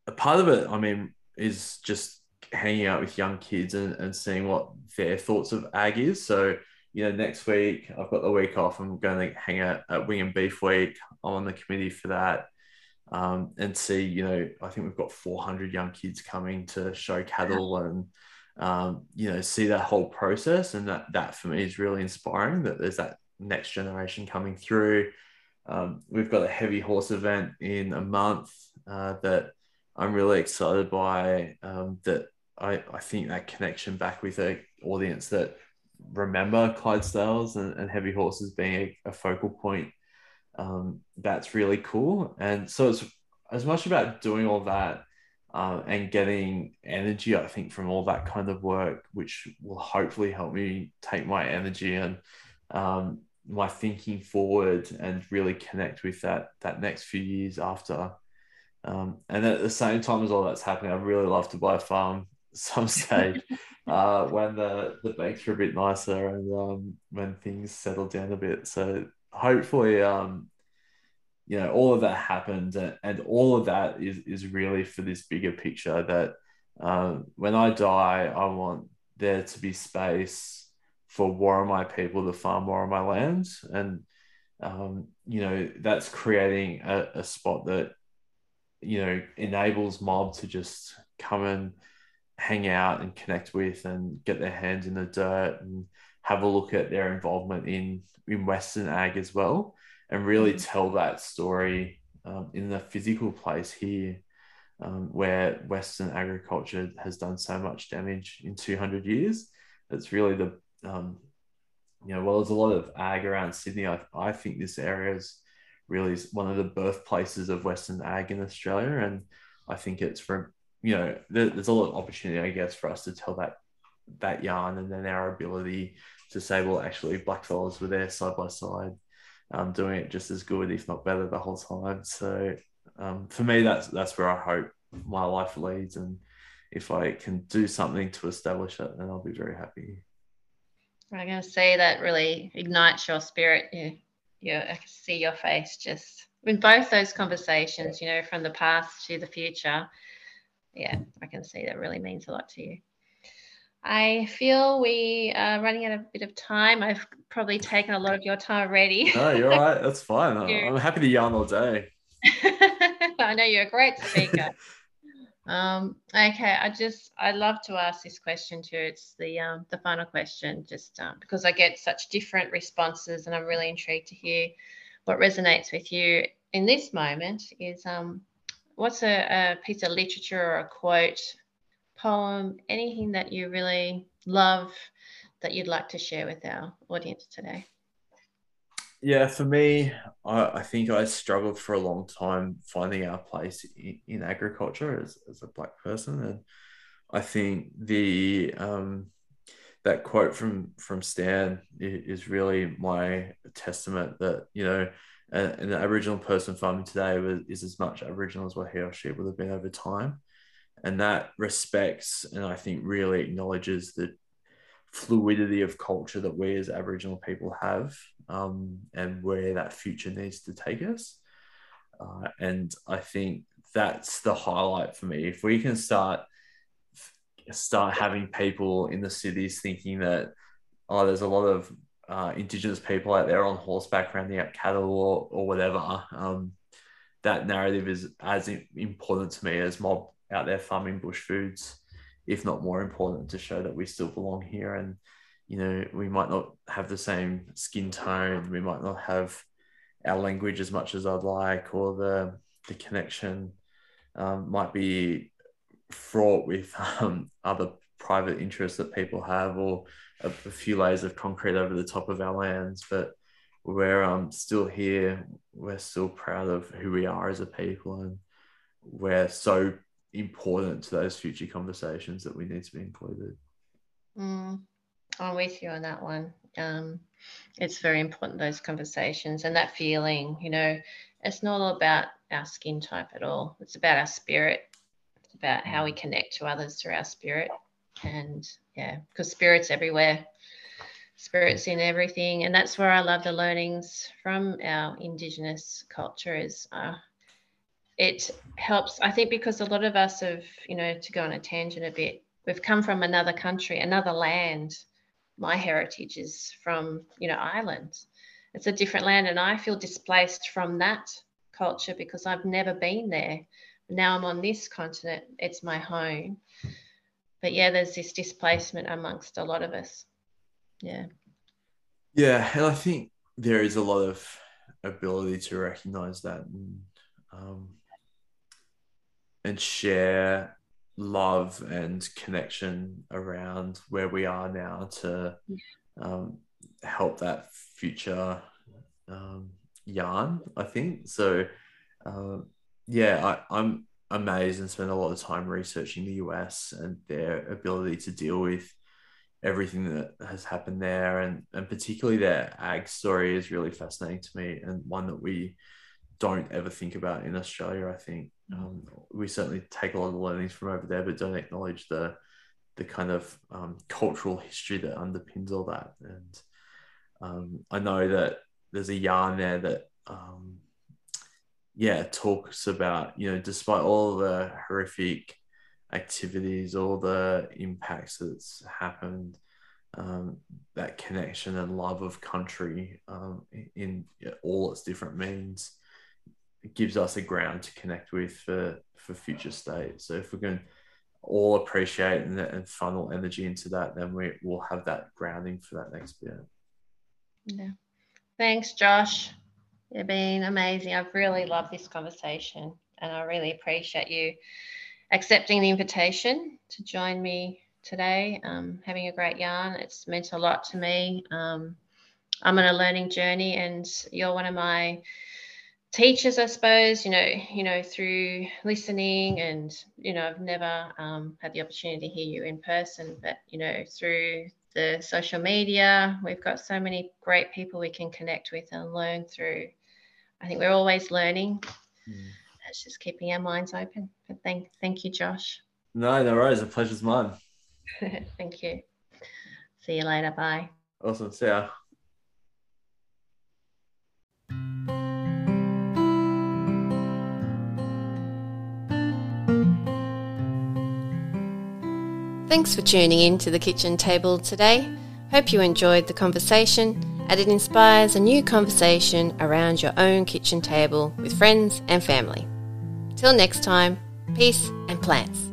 a part of it I mean is just hanging out with young kids and, and seeing what their thoughts of ag is so you know next week I've got the week off I'm going to hang out at Wingham Beef Week I'm on the committee for that um, and see, you know, I think we've got 400 young kids coming to show cattle and, um, you know, see that whole process. And that, that for me is really inspiring that there's that next generation coming through. Um, we've got a heavy horse event in a month uh, that I'm really excited by. Um, that I, I think that connection back with the audience that remember Clydesdales and, and heavy horses being a, a focal point um, that's really cool. And so it's as much about doing all that uh, and getting energy, I think, from all that kind of work, which will hopefully help me take my energy and um, my thinking forward and really connect with that that next few years after. Um, and at the same time as all that's happening, I'd really love to buy a farm some stage uh, when the the banks are a bit nicer and um, when things settle down a bit. So hopefully, um, you know, all of that happened, and, and all of that is is really for this bigger picture that um, when I die, I want there to be space for Worimi people to farm Worimi lands, and um, you know that's creating a, a spot that you know enables mob to just come and hang out and connect with and get their hands in the dirt and have a look at their involvement in in Western ag as well, and really mm. tell that story um, in the physical place here, um, where Western agriculture has done so much damage in 200 years. It's really the um, you know, well, there's a lot of ag around Sydney. I, I think this area is really is one of the birthplaces of Western ag in Australia, and I think it's from you know there, there's a lot of opportunity, I guess, for us to tell that that yarn and then our ability to say, well, actually, blackfellas were there side by side, um, doing it just as good, if not better, the whole time. So um, for me, that's that's where I hope my life leads, and if I can do something to establish it, then I'll be very happy. I'm going to say that really ignites your spirit. You, you, I can see your face just in both those conversations. You know, from the past to the future. Yeah, I can see that really means a lot to you. I feel we are running out of a bit of time. I've probably taken a lot of your time already. No, you're all right. That's fine. I'm happy to yarn all day. I know you're a great speaker. Um, okay, I just I love to ask this question too. It's the um, the final question, just um, because I get such different responses, and I'm really intrigued to hear what resonates with you in this moment. Is um, what's a, a piece of literature or a quote poem, anything that you really love that you'd like to share with our audience today? Yeah, for me, I, I think I struggled for a long time finding our place in, in agriculture as, as a black person. And I think the um, that quote from from Stan is really my testament that you know an, Aboriginal person farming today is as much Aboriginal as what he or she would have been over time and that respects and I think really acknowledges the fluidity of culture that we as Aboriginal people have um, and where that future needs to take us. Uh, and I think that's the highlight for me. If we can start start having people in the cities thinking that oh, there's a lot of uh, Indigenous people out there on horseback rounding up cattle or, or whatever, um, that narrative is as important to me as mob out there farming bush foods, if not more important, to show that we still belong here. And, you know, we might not have the same skin tone, we might not have our language as much as I'd like, or the, the connection um, might be fraught with um, other private interests that people have, or a, a, few layers of concrete over the top of our lands. But we're um, still here, we're still proud of who we are as a people, and we're so important to those future conversations that we need to be included. Mm, I'm with you on that one. Um, it's very important those conversations and that feeling. You know, it's not all about our skin type at all. It's about our spirit. It's about how we connect to others through our spirit. And yeah, because spirit's everywhere. Spirit's in everything, and that's where I love the learnings from our Indigenous culture. Is uh, it helps? I think because a lot of us have, you know, to go on a tangent a bit, we've come from another country, another land. My heritage is from, you know, Ireland. It's a different land, and I feel displaced from that culture because I've never been there. Now I'm on this continent, it's my home. But yeah, there's this displacement amongst a lot of us. Yeah. Yeah. And I think there is a lot of ability to recognize that and, um, and share love and connection around where we are now to um, help that future um, yarn, I think. So, uh, yeah, I, I'm amazed and spent a lot of time researching the US and their ability to deal with everything that has happened there. And, and particularly their ag story is really fascinating to me and one that we don't ever think about in Australia, I think. Um, we certainly take a lot of learnings from over there, but don't acknowledge the the kind of um, cultural history that underpins all that. And um, I know that there's a yarn there that um, yeah talks about you know despite all the horrific activities all the impacts that's happened um, that connection and love of country um, in all its different means gives us a ground to connect with for for future state so if we can all appreciate and, and funnel energy into that then we will have that grounding for that next bit yeah Thanks, Josh. You've been amazing. I've really loved this conversation and I really appreciate you accepting the invitation to join me today. Um, having a great yarn. It's meant a lot to me. Um, I'm on a learning journey and you're one of my teachers, I suppose, you know, you know, through listening and, you know, I've never um, had the opportunity to hear you in person, but, you know, through the social media. We've got so many great people we can connect with and learn through. I think we're always learning. Mm. It's just keeping our minds open. But thank, thank you, Josh. No, no worries. A pleasure's mine. thank you. See you later. Bye. Awesome. See ya. Thanks for tuning in to the kitchen table today. Hope you enjoyed the conversation and it inspires a new conversation around your own kitchen table with friends and family. Till next time, peace and plants.